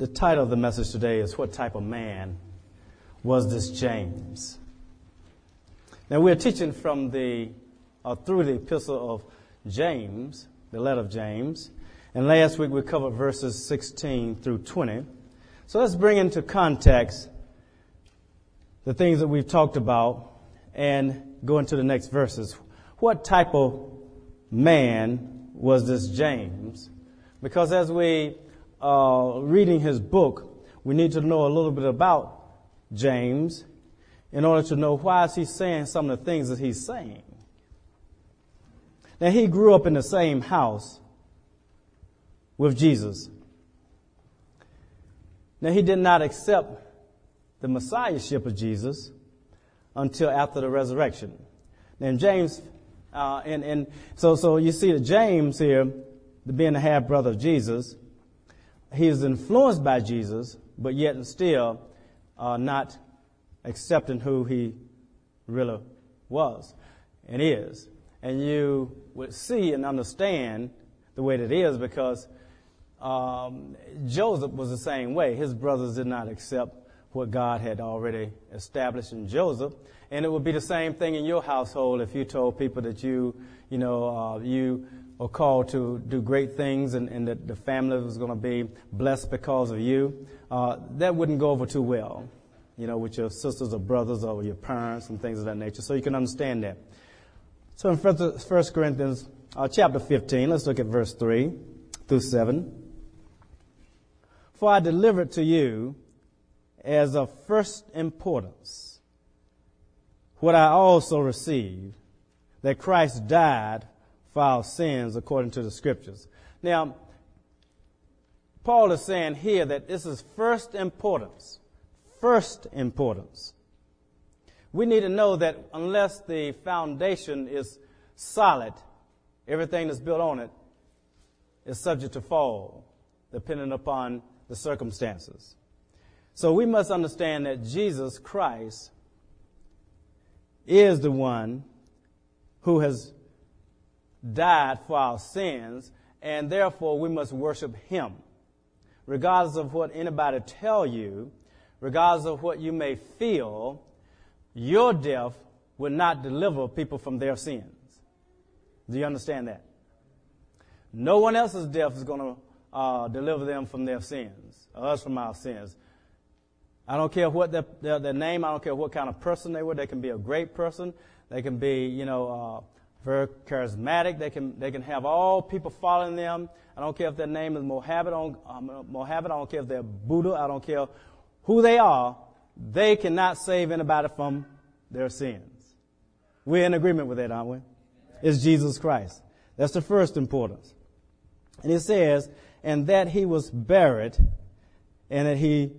the title of the message today is What Type of Man Was This James? Now, we're teaching from the, uh, through the epistle of James, the letter of James. And last week we covered verses 16 through 20. So let's bring into context the things that we've talked about and go into the next verses. What type of man was this James? Because as we uh, reading his book, we need to know a little bit about James in order to know why is he saying some of the things that he's saying. Now he grew up in the same house with Jesus. Now he did not accept the messiahship of Jesus until after the resurrection. Then James, uh, and, and so, so you see that James here, being the half brother of Jesus, he is influenced by Jesus, but yet and still uh, not accepting who he really was and is. And you would see and understand the way that it is because um, Joseph was the same way. His brothers did not accept what God had already established in Joseph. And it would be the same thing in your household if you told people that you, you know, uh, you are called to do great things and, and that the family was going to be blessed because of you, uh, that wouldn't go over too well, you know, with your sisters or brothers or your parents and things of that nature. So you can understand that. So in 1 Corinthians uh, chapter 15, let's look at verse 3 through 7. For I delivered to you as of first importance what I also received, that Christ died for our sins according to the scriptures. Now, Paul is saying here that this is first importance. First importance. We need to know that unless the foundation is solid, everything that's built on it is subject to fall, depending upon the circumstances. So we must understand that Jesus Christ is the one who has died for our sins, and therefore we must worship him. Regardless of what anybody tell you, regardless of what you may feel, your death will not deliver people from their sins. Do you understand that? No one else's death is going to uh, deliver them from their sins, us from our sins. I don't care what their, their, their, name, I don't care what kind of person they were. They can be a great person. They can be, you know, uh, very charismatic. They can, they can have all people following them. I don't care if their name is Mohammed, um, Mohammed. I don't care if they're Buddha. I don't care who they are. They cannot save anybody from their sins. We're in agreement with that, aren't we? It's Jesus Christ. That's the first importance. And it says, and that he was buried, and that he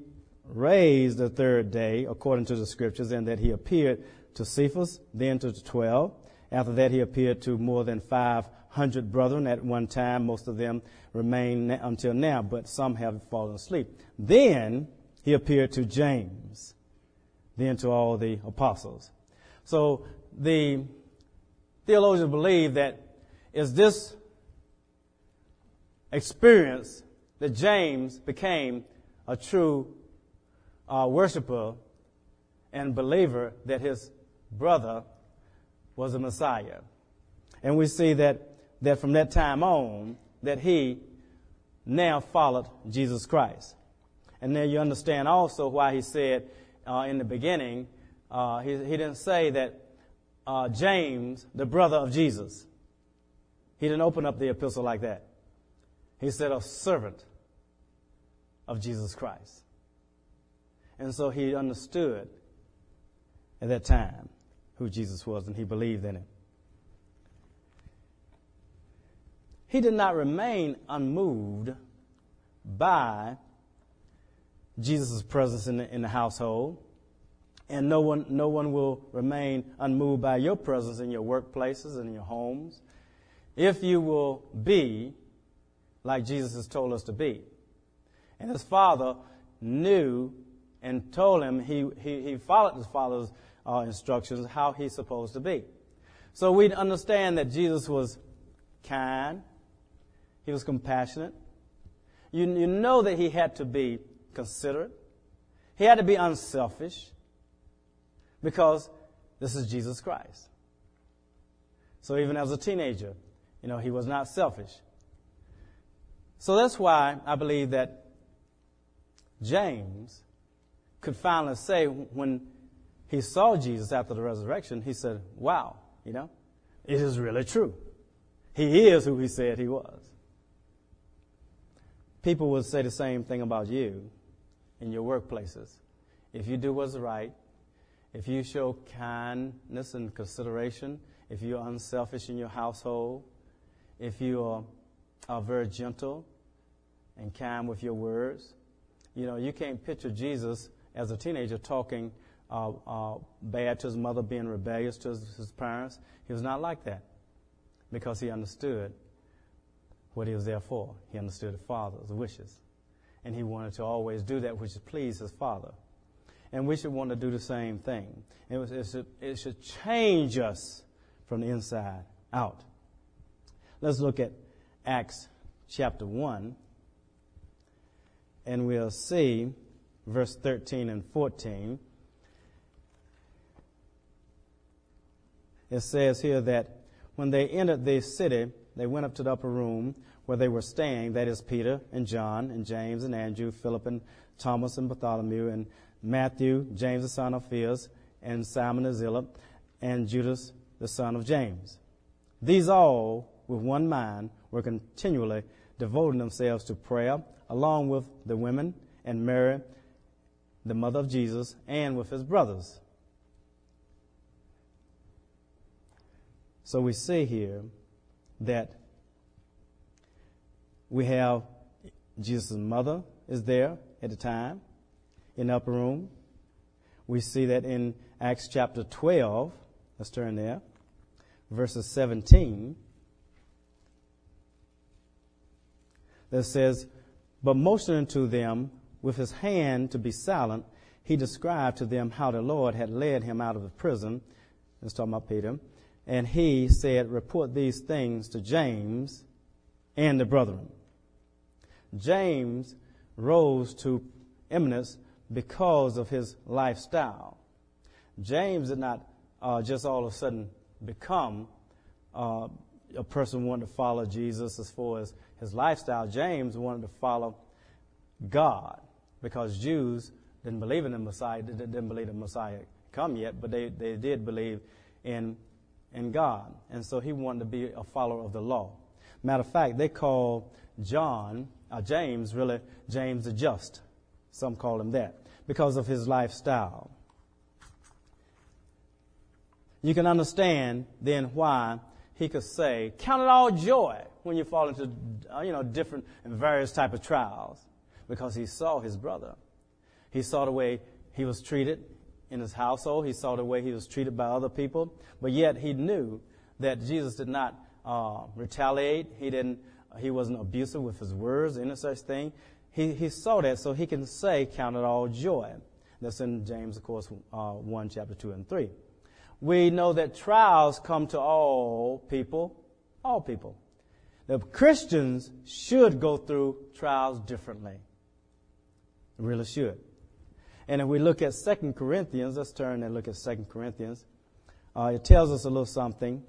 raised the third day, according to the scriptures, and that he appeared to Cephas, then to the twelve. After that, he appeared to more than 500 brethren at one time. Most of them remain until now, but some have fallen asleep. Then he appeared to James, then to all the apostles. So the theologians believe that is this experience that James became a true uh, worshiper and believer that his brother was a Messiah. And we see that, that from that time on, that he now followed Jesus Christ. And then you understand also why he said uh, in the beginning, uh, he, he didn't say that uh, James, the brother of Jesus, he didn't open up the epistle like that. He said a servant of Jesus Christ. And so he understood at that time who Jesus was and he believed in it. He did not remain unmoved by Jesus' presence in the, in the household. And no one, no one will remain unmoved by your presence in your workplaces and in your homes if you will be like Jesus has told us to be. And his father knew and told him he, he, he followed his father's uh, instructions how he's supposed to be. So we understand that Jesus was kind, he was compassionate. You, you know that he had to be considerate. He had to be unselfish because this is Jesus Christ. So even as a teenager, you know, he was not selfish. So that's why I believe that James could finally say when he saw Jesus after the resurrection, he said, wow, you know, it is really true. He is who he said he was. People will say the same thing about you in your workplaces. If you do what's right, if you show kindness and consideration, if you're unselfish in your household, if you are, are very gentle and kind with your words, you know, you can't picture Jesus as a teenager talking uh, uh, bad to his mother, being rebellious to his, his parents. He was not like that because he understood what he was there for. He understood the Father's wishes. And he wanted to always do that which pleased his Father. And we should want to do the same thing. It, was, it, should, it should change us from the inside out. Let's look at Acts chapter 1, and we'll see verse 13 and 14. It says here that when they entered the city, they went up to the upper room where they were staying, that is Peter and John and James and Andrew, Philip and Thomas and Bartholomew and Matthew, James the son of Alphaeus, and Simon the Zealot, and Judas the son of James. These all, with one mind, were continually devoting themselves to prayer, along with the women and Mary, the mother of Jesus, and with his brothers. So we see here that we have Jesus' mother is there at the time in the upper room. We see that in Acts chapter 12. Let's turn there. Verses 17. That says, But motioning to them with his hand to be silent, he described to them how the Lord had led him out of the prison. Let's talk about Peter and he said, Report these things to James and the brethren. James rose to eminence because of his lifestyle. James did not uh, just all of a sudden become uh, a person wanting to follow Jesus as far as his lifestyle. James wanted to follow God because Jews didn't believe in the Messiah, didn't believe the Messiah come yet, but they, they did believe in in God. And so he wanted to be a follower of the law. Matter of fact, they call John, uh, James, really, James the Just. Some call him that because of his lifestyle. You can understand then why he could say, count it all joy when you fall into, uh, you know, different and various type of trials because he saw his brother. He saw the way he was treated in his household. He saw the way he was treated by other people. But yet he knew that Jesus did not uh, retaliate. He didn't. He wasn't abusive with his words, any such thing. He, he saw that, so he can say, "Count it all joy." That's in James, of course, uh, one, chapter two and three. We know that trials come to all people, all people. The Christians should go through trials differently. Really should. And if we look at 2 Corinthians, let's turn and look at 2 Corinthians. Uh, it tells us a little something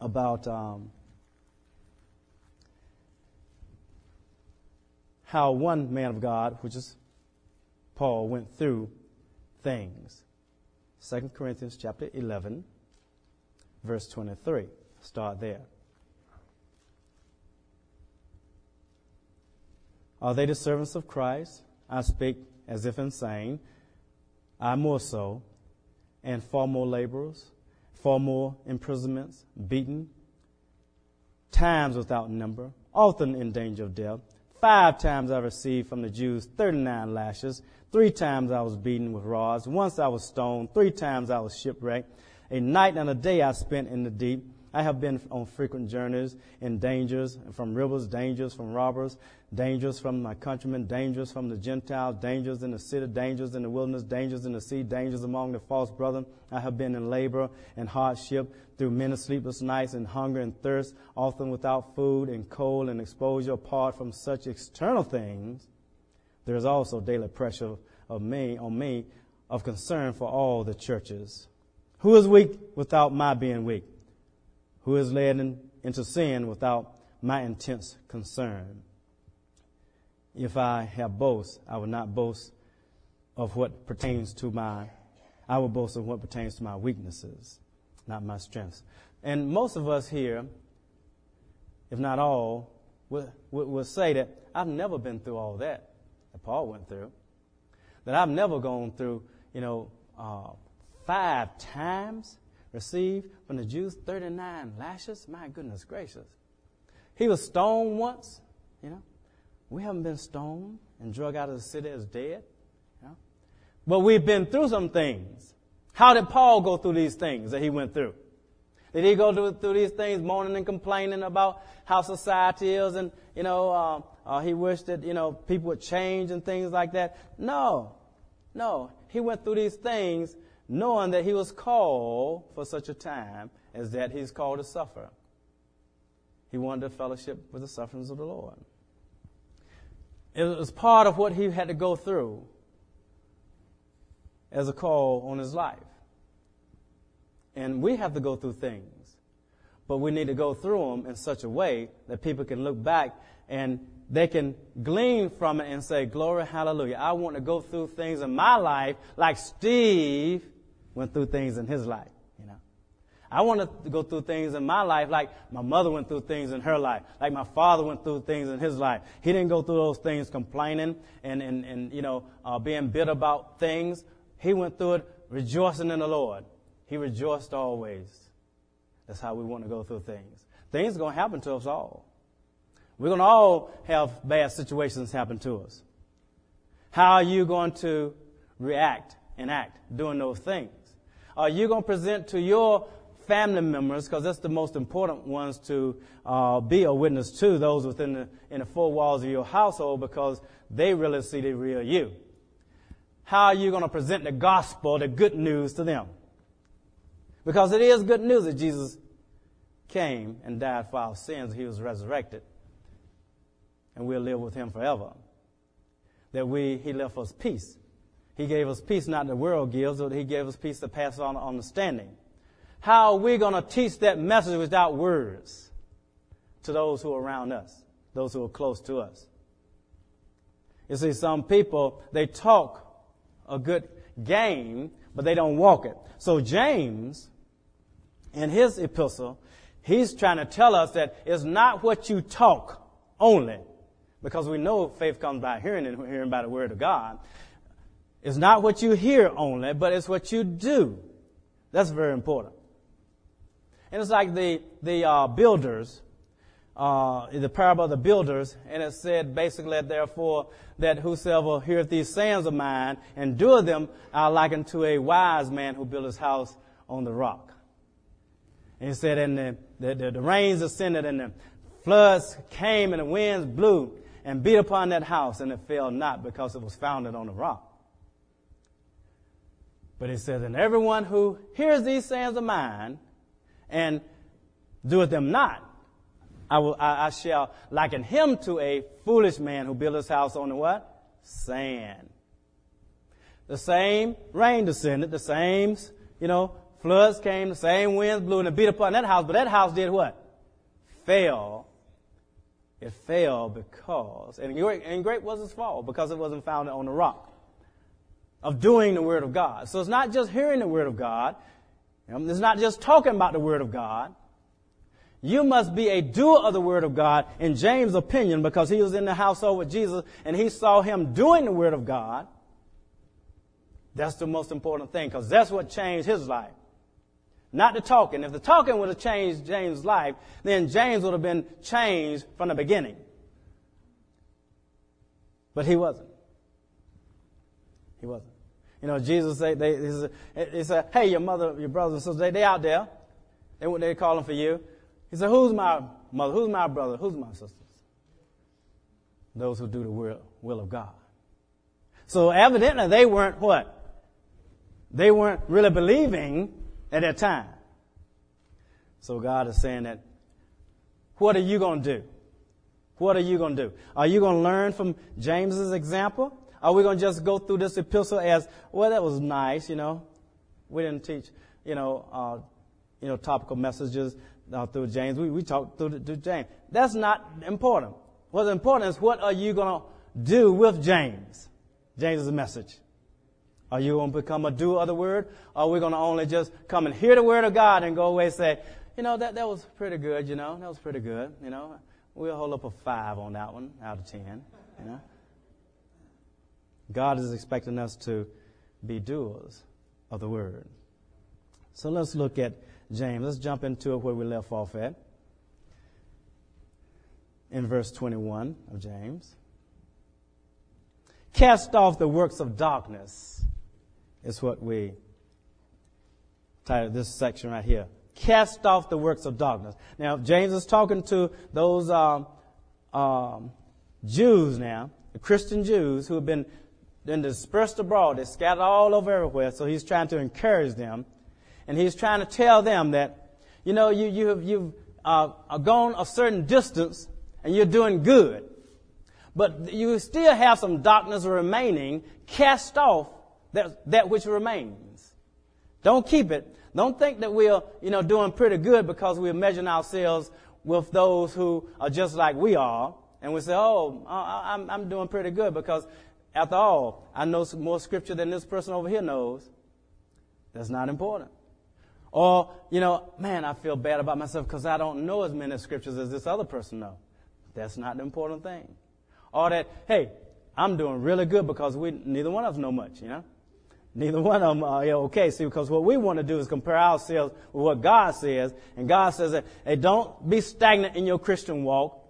about um, how one man of God, which is Paul, went through things. 2 Corinthians chapter 11, verse 23. Start there. Are they the servants of Christ? I speak as if insane, I more so, and far more laborers, far more imprisonments, beaten, times without number, often in danger of death. Five times I received from the Jews 39 lashes. Three times I was beaten with rods. Once I was stoned. Three times I was shipwrecked. A night and a day I spent in the deep. I have been on frequent journeys in dangers from rivers, dangers from robbers, dangers from my countrymen, dangers from the Gentiles, dangers in the city, dangers in the wilderness, dangers in the sea, dangers among the false brethren. I have been in labor and hardship through many sleepless nights and hunger and thirst, often without food and cold and exposure apart from such external things. there is also daily pressure of me, on me of concern for all the churches. Who is weak without my being weak? Who is led in, into sin without my intense concern? If I have boast, I will not boast of what pertains to my, I will boast of what pertains to my weaknesses, not my strengths. And most of us here, if not all, will, will, say that I've never been through all that that Paul went through. That I've never gone through, you know, uh, five times received from the Jews 39 lashes. My goodness gracious. He was stoned once, you know. We haven't been stoned and drug out of the city as dead, you know. But we've been through some things. How did Paul go through these things that he went through? Did he go through, these things moaning and complaining about how society is and, you know, uh, uh, he wished that, you know, people would change and things like that? No. No. He went through these things knowing that he was called for such a time as that he's called to suffer. He wanted to fellowship with the sufferings of the Lord. It was part of what he had to go through as a call on his life. And we have to go through things, but we need to go through them in such a way that people can look back and they can glean from it and say, Glory, hallelujah. I want to go through things in my life like Steve went through things in his life. You know, I want to go through things in my life like my mother went through things in her life, like my father went through things in his life. He didn't go through those things complaining and, and, and you know, uh, being bitter about things. He went through it rejoicing in the Lord. He rejoiced always. That's how we want to go through things. Things are going to happen to us all. We're going to all have bad situations happen to us. How are you going to react and act during those things? Are you going to present to your family members, because that's the most important ones to uh, be a witness to, those within the, in the four walls of your household, because they really see the real you. How are you going to present the gospel, the good news to them? Because it is good news that Jesus came and died for our sins. He was resurrected. And we'll live with him forever. That we, he left us peace. He gave us peace not the world gives, but he gave us peace to pass on understanding. How are we going to teach that message without words to those who are around us, those who are close to us? You see, some people, they talk a good game, but they don't walk it. So James, in his epistle, he's trying to tell us that it's not what you talk only, because we know faith comes by hearing and hearing by the word of God. It's not what you hear only, but it's what you do. That's very important. And it's like the, the uh, builders, uh, the parable of the builders, and it said basically, therefore, that whosoever heareth these sayings of mine and doeth them I liken to a wise man who built his house on the rock. And he said, and the, the, the, the rains ascended and the floods came and the winds blew and beat upon that house and it fell not because it was founded on the rock. But he says, and everyone who hears these sayings of mine and doeth them not, I, will, I, I shall liken him to a foolish man who built his house on the what? Sand. The same rain descended, the same, you know, Floods came, the same winds blew and it beat upon that house, but that house did what? Fell. It fell because, and great, and great was its fall, because it wasn't founded on the rock of doing the Word of God. So it's not just hearing the Word of God. Um, it's not just talking about the Word of God. You must be a doer of the Word of God, in James' opinion, because he was in the household with Jesus and he saw him doing the Word of God. That's the most important thing, because that's what changed his life not the talking. If the talking would have changed James' life, then James would have been changed from the beginning. But he wasn't. He wasn't. You know, Jesus said, they, he said, said hey, your mother, your brothers and sisters, they, they out there. They, went they calling for you. He said, who's my mother? Who's my brother? Who's my sisters? Those who do the will, will of God. So evidently they weren't what? They weren't really believing at that time. So God is saying that, what are you going to do? What are you going to do? Are you going to learn from James's example? Are we going to just go through this epistle as, well, that was nice, you know? We didn't teach, you know, uh, you know, topical messages uh, through James. We, we talked through, through James. That's not important. What's important is what are you going to do with James? James's message. Are you going to become a doer of the word? Or are we going to only just come and hear the word of God and go away and say, you know, that, that was pretty good, you know, that was pretty good, you know. We'll hold up a five on that one out of ten, you know. God is expecting us to be doers of the word. So let's look at James. Let's jump into it where we left off at. In verse 21 of James. Cast off the works of darkness is what we titled this section right here. Cast off the works of darkness. Now, James is talking to those um, um, Jews now, the Christian Jews who have been, been dispersed abroad. They're scattered all over everywhere. So he's trying to encourage them. And he's trying to tell them that, you know, you, you have, you've uh, gone a certain distance and you're doing good. But you still have some darkness remaining. Cast off that, that which remains. Don't keep it. Don't think that we're, you know, doing pretty good because we're measuring ourselves with those who are just like we are. And we say, oh, I'm, I'm doing pretty good because after all, I know more scripture than this person over here knows. That's not important. Or, you know, man, I feel bad about myself because I don't know as many scriptures as this other person knows. That's not the important thing. Or that, hey, I'm doing really good because we, neither one of us know much, you know? Neither one of them are okay. See, because what we want to do is compare ourselves with what God says. And God says that, hey, don't be stagnant in your Christian walk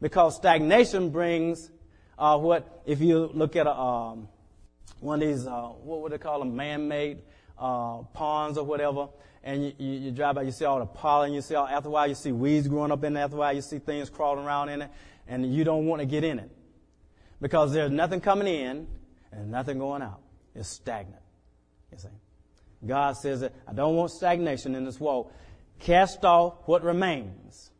because stagnation brings, uh, what, if you look at a, um, one of these, uh, what would they call them, man-made, uh, ponds or whatever, and you, you, you, drive by, you see all the pollen, you see all, after a while you see weeds growing up in there, after a while you see things crawling around in it, and you don't want to get in it. Because there's nothing coming in and nothing going out. It's stagnant. You see? God says that I don't want stagnation in this world Cast off what remains.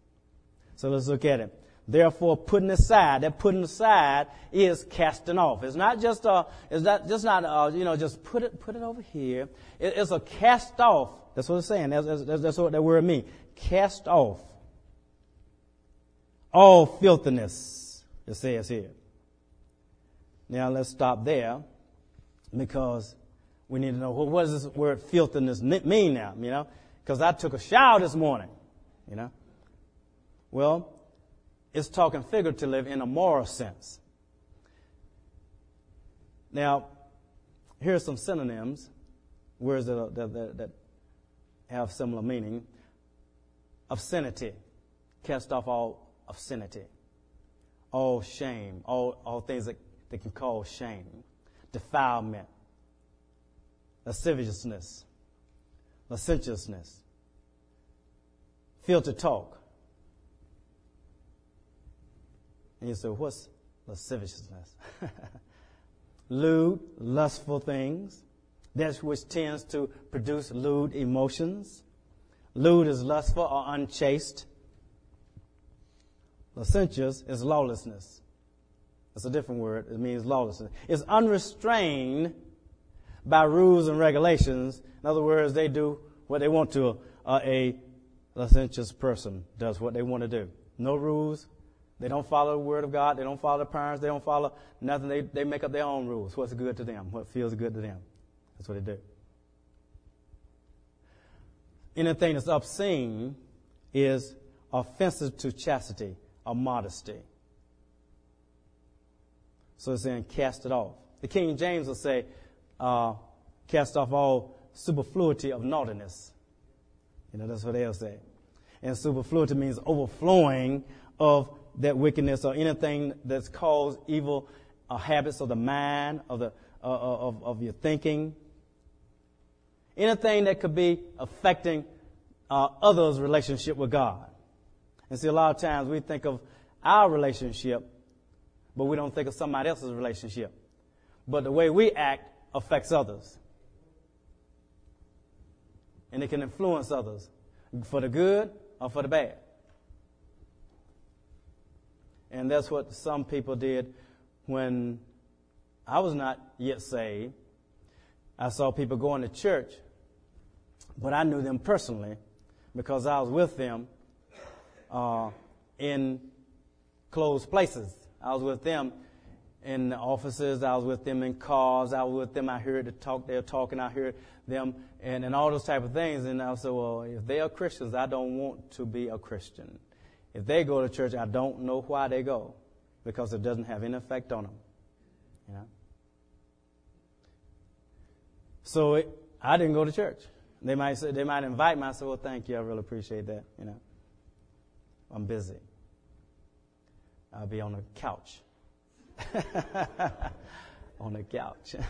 So let's look at it. Therefore, putting aside, that putting aside is casting off. It's not just a, it's not just not, a, you know, just put it, put it over here. It, it's a cast off. That's what it's saying. That's, that's, that's what that word means. Cast off. All filthiness, it says here. Now let's stop there because we need to know well, what does this word filthiness mean now, you know? Because I took a shower this morning, you know? Well, it's talking figuratively in a moral sense. Now, here are some synonyms, words that, that, that, that have similar meaning. Obscenity, cast off all obscenity, all shame, all, all things that, that can cause shame, defilement, lasciviousness, licentiousness, filter talk. And you say, what's lasciviousness? lewd, lustful things. That which tends to produce lewd emotions. Lewd is lustful or unchaste. Licentious is lawlessness. That's a different word. It means lawlessness. It's unrestrained by rules and regulations. In other words, they do what they want to. Uh, a licentious person does what they want to do. No rules. They don't follow the word of God. They don't follow the parents. They don't follow nothing. They, they make up their own rules. What's good to them. What feels good to them. That's what they do. Anything that's obscene is offensive to chastity or modesty. So it's saying cast it off. The King James will say, uh, cast off all superfluity of naughtiness. You know, that's what they'll say. And superfluity means overflowing of that wickedness or anything that's caused evil uh, habits of the mind, of, the, uh, uh, of, of your thinking. Anything that could be affecting uh, others' relationship with God. And see, a lot of times we think of our relationship, but we don't think of somebody else's relationship. But the way we act affects others. And it can influence others for the good or for the bad. And that's what some people did when I was not yet saved. I saw people going to church, but I knew them personally because I was with them uh, in closed places. I was with them in the offices. I was with them in cars. I was with them. I heard the talk. They were talking. I heard them and, and all those type of things. And I said, well, if they are Christians, I don't want to be a Christian. If they go to church, I don't know why they go because it doesn't have any effect on them. You know? So it, I didn't go to church. They might say, they might invite me. I said, well, thank you. I really appreciate that. You know, I'm busy. I'll be on the couch. on the couch.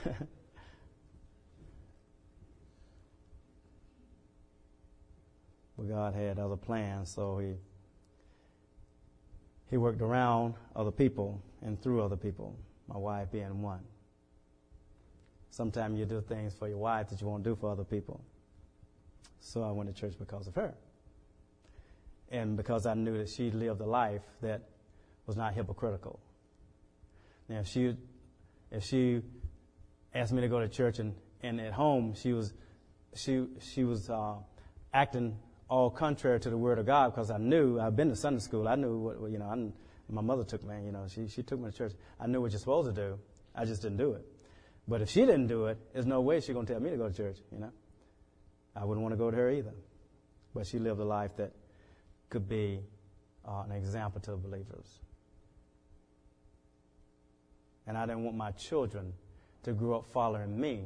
but God had other plans, so He He worked around other people and through other people. My wife being one. Sometimes you do things for your wife that you won't do for other people. So I went to church because of her. And because I knew that she lived a life that was not hypocritical. Now, if she, if she asked me to go to church and, and at home she was, she, she was uh, acting all contrary to the Word of God because I knew I've been to Sunday school. I knew what you know. I, my mother took me. You know, she she took me to church. I knew what you're supposed to do. I just didn't do it. But if she didn't do it, there's no way she's going to tell me to go to church, you know. I wouldn't want to go to her either. But she lived a life that could be uh, an example to believers. And I didn't want my children to grow up following me,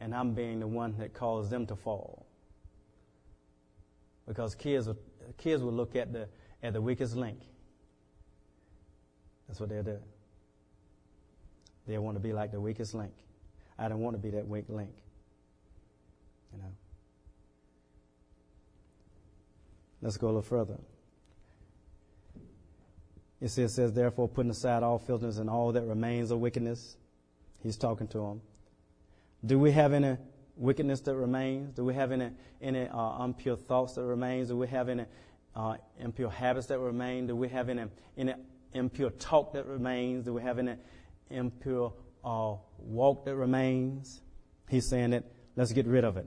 and I'm being the one that caused them to fall. Because kids would, kids would look at the, at the weakest link. That's what they'll do. They want to be like the weakest link. I don't want to be that weak link. You know. Let's go a little further. It says, it says, therefore, putting aside all filthiness and all that remains of wickedness. He's talking to them. Do we have any wickedness that remains? Do we have any, any uh, impure thoughts that remains? Do we have any uh, impure habits that remain? Do we have any, any impure talk that remains? Do we have any impure uh, walk that remains. He's saying that let's get rid of it.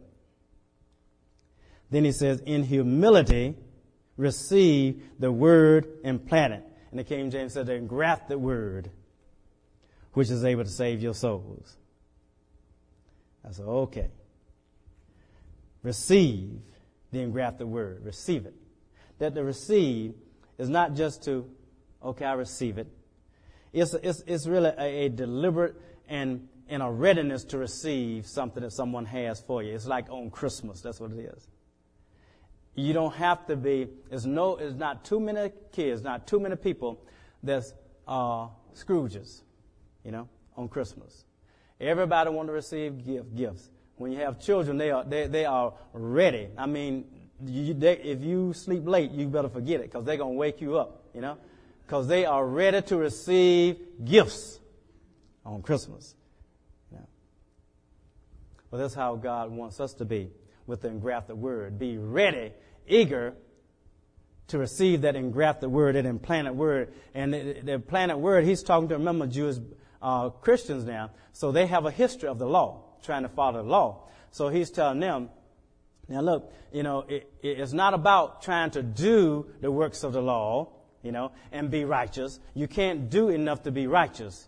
Then he says, in humility, receive the word implanted. And the King James said, the engrafted word, which is able to save your souls. I said, okay. Receive the engrafted word. Receive it. That the receive is not just to, okay, I receive it. It's, it's, it's really a, a deliberate and, and a readiness to receive something that someone has for you. It's like on Christmas. That's what it is. You don't have to be, there's no, it's not too many kids, not too many people that's, uh, Scrooges, you know, on Christmas. Everybody want to receive gift, gifts. When you have children, they are, they, they are ready. I mean, you, they, if you sleep late, you better forget it because they're going to wake you up, you know because they are ready to receive gifts on Christmas. Yeah. Well, that's how God wants us to be with the engrafted word. Be ready, eager to receive that engrafted word, that implanted word. And the, the implanted word, he's talking to, remember, Jewish uh, Christians now. So they have a history of the law, trying to follow the law. So he's telling them, now look, you know, it, it's not about trying to do the works of the law you know, and be righteous. You can't do enough to be righteous.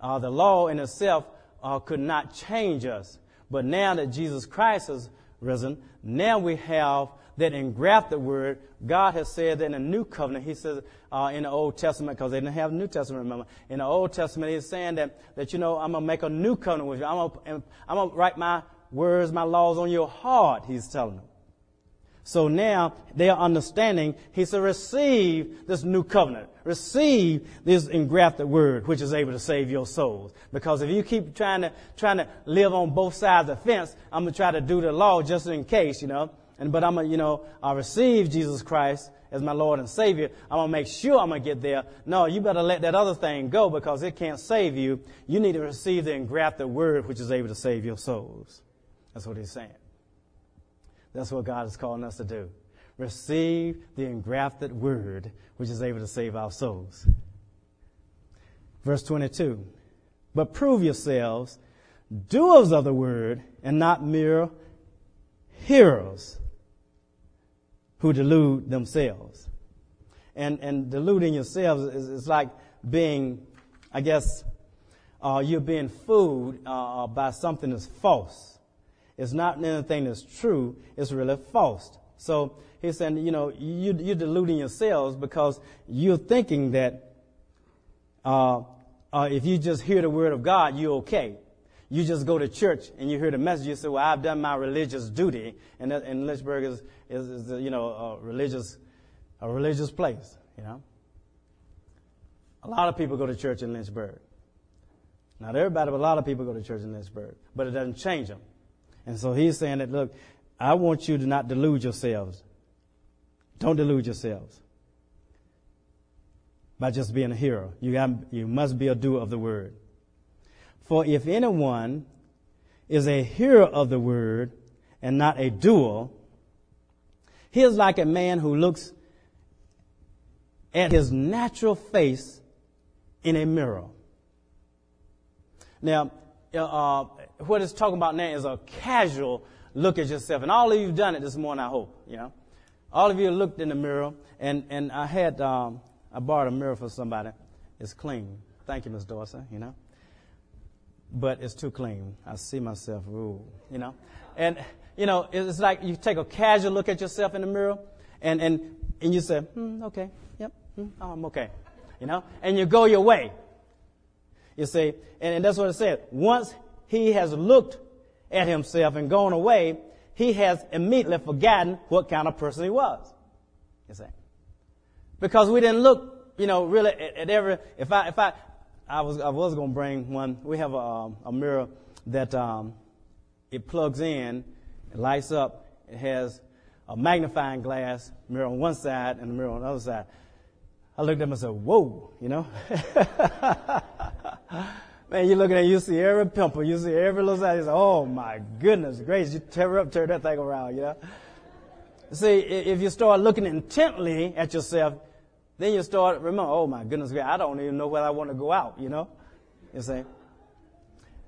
Uh, the law in itself uh, could not change us. But now that Jesus Christ has risen, now we have that engrafted word. God has said that in the new covenant, He says uh, in the Old Testament, because they didn't have New Testament, remember. In the Old Testament, He's saying that, that you know, I'm going to make a new covenant with you. I'm going to write my words, my laws on your heart, He's telling them. So now they are understanding. He said, receive this new covenant. Receive this engrafted word, which is able to save your souls. Because if you keep trying to, trying to live on both sides of the fence, I'm going to try to do the law just in case, you know. And, but I'm to, you know, I receive Jesus Christ as my Lord and Savior. I'm to make sure I'm to get there. No, you better let that other thing go because it can't save you. You need to receive the engrafted word, which is able to save your souls. That's what he's saying. That's what God is calling us to do. Receive the engrafted word, which is able to save our souls. Verse 22. But prove yourselves doers of the word and not mere hearers who delude themselves. And, and deluding yourselves is, is like being, I guess, uh, you're being fooled uh, by something that's false. It's not anything that's true. It's really false. So he's saying, you know, you, you're deluding yourselves because you're thinking that uh, uh, if you just hear the word of God, you're okay. You just go to church and you hear the message. You say, "Well, I've done my religious duty," and, that, and Lynchburg is, is, is, you know, a religious, a religious place. You know, a lot of people go to church in Lynchburg. Not everybody, but a lot of people go to church in Lynchburg. But it doesn't change them. And so he's saying that, look, I want you to not delude yourselves. Don't delude yourselves by just being a hero. You, got, you must be a doer of the word. For if anyone is a hearer of the word and not a doer, he is like a man who looks at his natural face in a mirror. Now, uh, what it's talking about now is a casual look at yourself. And all of you have done it this morning, I hope. You know, all of you looked in the mirror, and and I had um, I borrowed a mirror for somebody. It's clean. Thank you, Miss Dorsey. You know, but it's too clean. I see myself. Ooh, you know, and you know it's like you take a casual look at yourself in the mirror, and and and you say, hmm, okay, yep, hmm, oh, I'm okay. You know, and you go your way. You see, and, and that's what it said. Once he has looked at himself and gone away, he has immediately forgotten what kind of person he was. You see. Because we didn't look, you know, really at, at every, if I, if I, I was, I was going to bring one, we have a, um, a mirror that, um, it plugs in, it lights up, it has a magnifying glass mirror on one side and a mirror on the other side. I looked at him and said, whoa, you know? Man, you look at you see every pimple, you see every little side. You say, oh my goodness gracious, you tear up, turn that thing around, you know? See, if you start looking intently at yourself, then you start remember, oh my goodness, I don't even know whether I want to go out, you know? You see?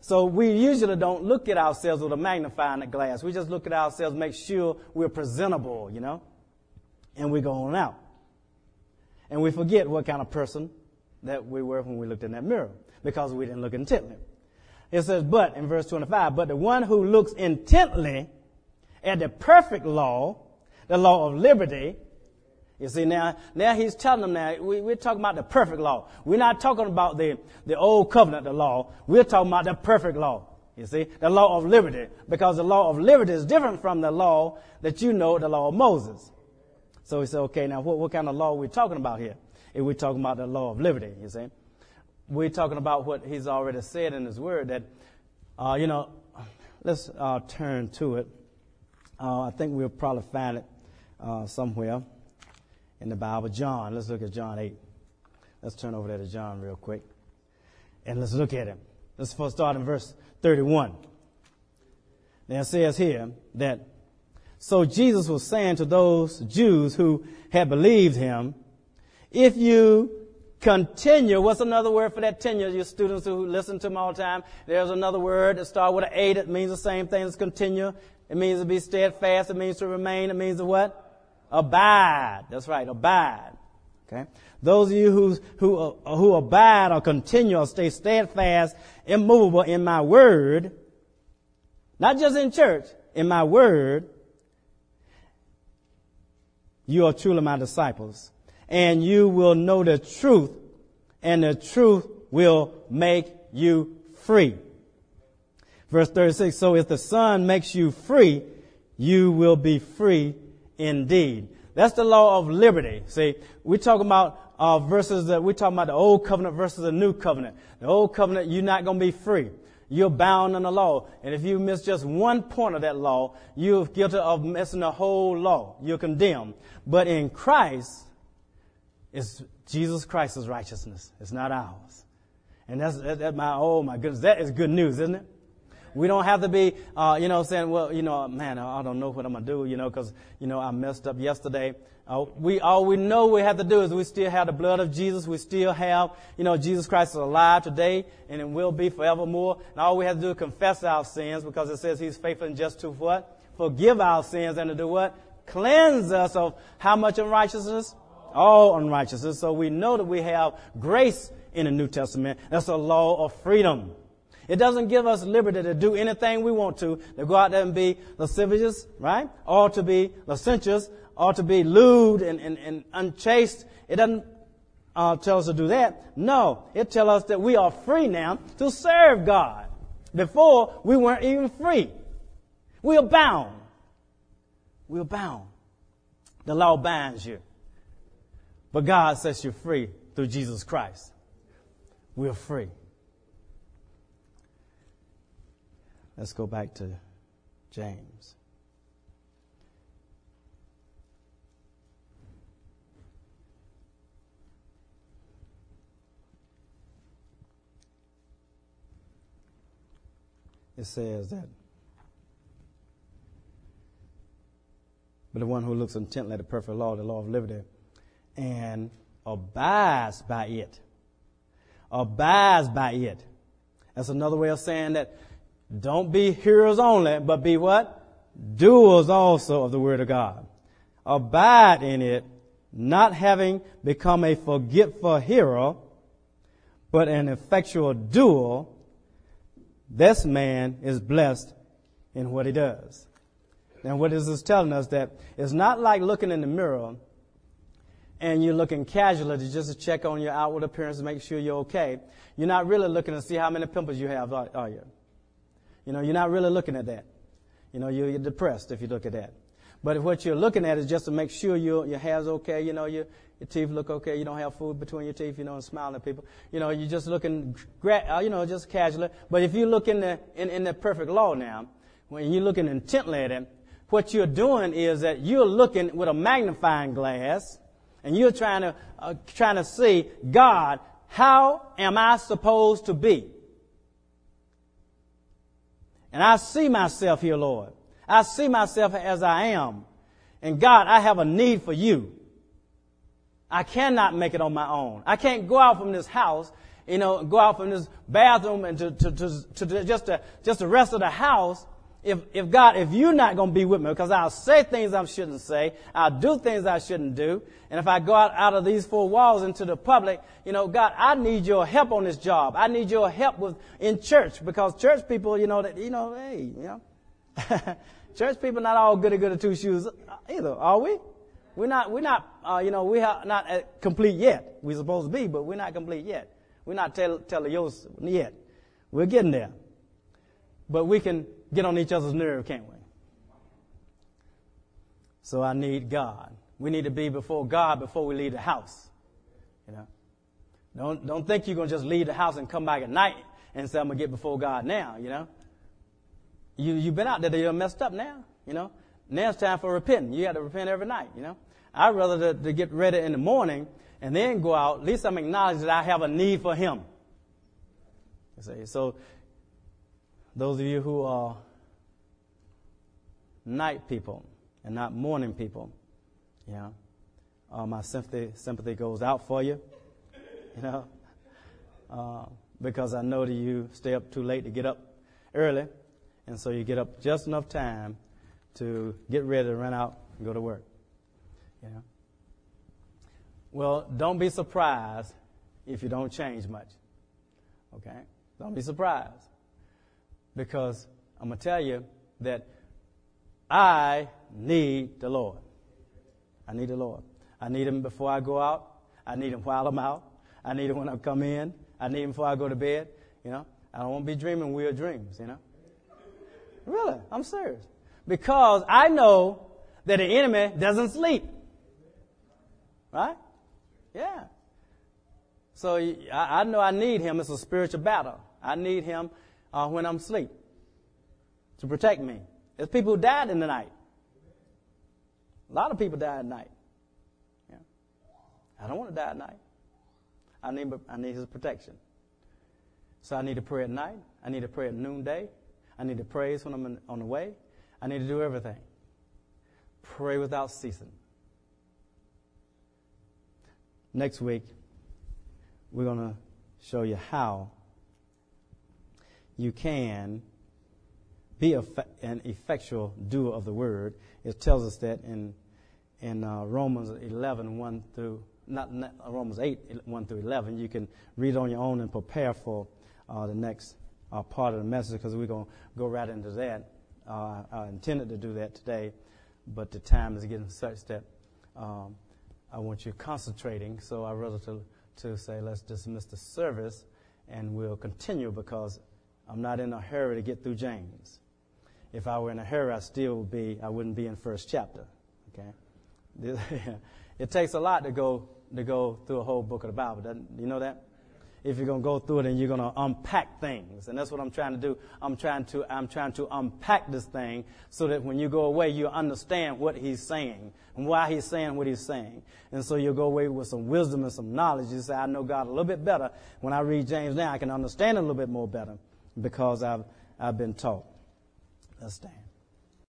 So we usually don't look at ourselves with a magnifying glass. We just look at ourselves, make sure we're presentable, you know? And we go on out. And we forget what kind of person that we were when we looked in that mirror because we didn't look intently. It says, but in verse 25, but the one who looks intently at the perfect law, the law of liberty, you see, now, now he's telling them now, we, we're talking about the perfect law. We're not talking about the, the old covenant, the law. We're talking about the perfect law. You see, the law of liberty. Because the law of liberty is different from the law that you know, the law of Moses. So he said, okay, now what, what kind of law are we talking about here? If we're talking about the law of liberty, you see we're talking about what he's already said in his word that, uh, you know, let's uh, turn to it. Uh, I think we'll probably find it uh, somewhere in the Bible. John, let's look at John 8. Let's turn over there to John real quick. And let's look at him. Let's first start in verse 31. Now it says here that, so Jesus was saying to those Jews who had believed him, if you Continue. What's another word for that tenure? Your students who listen to me all the time. There's another word that starts with an A that means the same thing as continue. It means to be steadfast. It means to remain. It means to what? Abide. That's right. Abide. Okay. Those of you who, who, uh, who abide or continue or stay steadfast, immovable in my word, not just in church, in my word, you are truly my disciples and you will know the truth, and the truth will make you free. Verse 36, so if the Son makes you free, you will be free indeed. That's the law of liberty. See, we're talking about uh, verses that we're talking about the old covenant versus the new covenant. The old covenant, you're not going to be free. You're bound in the law. And if you miss just one point of that law, you're guilty of missing the whole law. You're condemned. But in Christ, it's Jesus Christ's righteousness. It's not ours. And that's, that, that my, oh my goodness, that is good news, isn't it? We don't have to be, uh, you know, saying, well, you know, man, I don't know what I'm going to do, you know, because, you know, I messed up yesterday. Uh, we, all we know we have to do is we still have the blood of Jesus. We still have, you know, Jesus Christ is alive today and it will be forevermore. And all we have to do is confess our sins because it says he's faithful and just to what? Forgive our sins and to do what? Cleanse us of how much unrighteousness? All unrighteousness. So we know that we have grace in the New Testament. That's a law of freedom. It doesn't give us liberty to do anything we want to, to go out there and be lascivious, right? Or to be licentious, or to be lewd and, and, and unchaste. It doesn't uh, tell us to do that. No, it tells us that we are free now to serve God. Before, we weren't even free. We are bound. We are bound. The law binds you. But God sets you free through Jesus Christ. We're free. Let's go back to James. It says that. But the one who looks intently at the perfect law, the law of liberty, and abides by it. Abides by it. That's another way of saying that don't be hearers only, but be what? Doers also of the word of God. Abide in it, not having become a forgetful hearer, but an effectual doer. This man is blessed in what he does. And what is this telling us? That it's not like looking in the mirror and you're looking casually to just to check on your outward appearance to make sure you're okay. You're not really looking to see how many pimples you have, are you? You know, you're not really looking at that. You know, you're depressed if you look at that. But what you're looking at is just to make sure your, your hair's okay, you know, your, your teeth look okay, you don't have food between your teeth, you know, and smiling at people. You know, you're just looking, uh, you know, just casually. But if you look in the, in, in the perfect law now, when you're looking intently at it, what you're doing is that you're looking with a magnifying glass and you're trying to, uh, trying to see, God, how am I supposed to be? And I see myself here, Lord. I see myself as I am. And God, I have a need for you. I cannot make it on my own. I can't go out from this house, you know, go out from this bathroom and to, to, to, to just, to, just the rest of the house if, if God, if you're not going to be with me, because I'll say things I shouldn't say, I'll do things I shouldn't do, and if I go out, out of these four walls into the public, you know, God, I need your help on this job. I need your help with, in church, because church people, you know, that, you know, hey, you know, church people not all good at two shoes either, are we? We're not, we're not, uh, you know, we're not complete yet. We're supposed to be, but we're not complete yet. We're not tell, teleos yet. We're getting there. But we can get on each other's nerve, can't we? So I need God. We need to be before God before we leave the house. You know, don't don't think you're gonna just leave the house and come back at night and say I'm gonna get before God now. You know, you you've been out there, you're messed up now. You know, now it's time for repenting. You got to repent every night. You know, I'd rather to, to get ready in the morning and then go out. At least I'm acknowledging that I have a need for Him. So those of you who are night people and not morning people, you know, uh, my sympathy, sympathy goes out for you, you know, uh, because I know that you stay up too late to get up early, and so you get up just enough time to get ready to run out and go to work. You know? Well, don't be surprised if you don't change much. Okay? Don't be surprised because I'm going to tell you that I need the Lord. I need the Lord. I need Him before I go out. I need Him while I'm out. I need Him when I come in. I need Him before I go to bed. You know, I don't want to be dreaming weird dreams, you know. Really, I'm serious. Because I know that the enemy doesn't sleep. Right? Yeah. So I, I know I need him. It's a spiritual battle. I need him uh, when I'm asleep to protect me. There's people who died in the night. A lot of people die at night. Yeah. I don't want to die at night. I need, I need his protection. So I need to pray at night. I need to pray at noonday. I need to praise when I'm on the way. I need to do everything. Pray without ceasing. Next week, we're going to show you how you can be an effectual doer of the word. It tells us that in in uh, Romans 11, 1 through not, not, Romans 8, 1 through 11. You can read on your own and prepare for uh, the next uh, part of the message because we're going to go right into that. Uh, I intended to do that today, but the time is getting such that um, I want you concentrating. So I rather to, to say, let's dismiss the service and we'll continue because I'm not in a hurry to get through James. If I were in a hurry, I still would be, I wouldn't be in first chapter. Okay? it takes a lot to go, to go through a whole book of the Bible. Doesn't, you know that? if you're going to go through it and you're going to unpack things. And that's what I'm trying to do. I'm trying to, I'm trying to unpack this thing so that when you go away, you understand what he's saying and why he's saying what he's saying. And so you'll go away with some wisdom and some knowledge. You say, I know God a little bit better. When I read James now, I can understand a little bit more better because I've, I've been taught. Let's stand.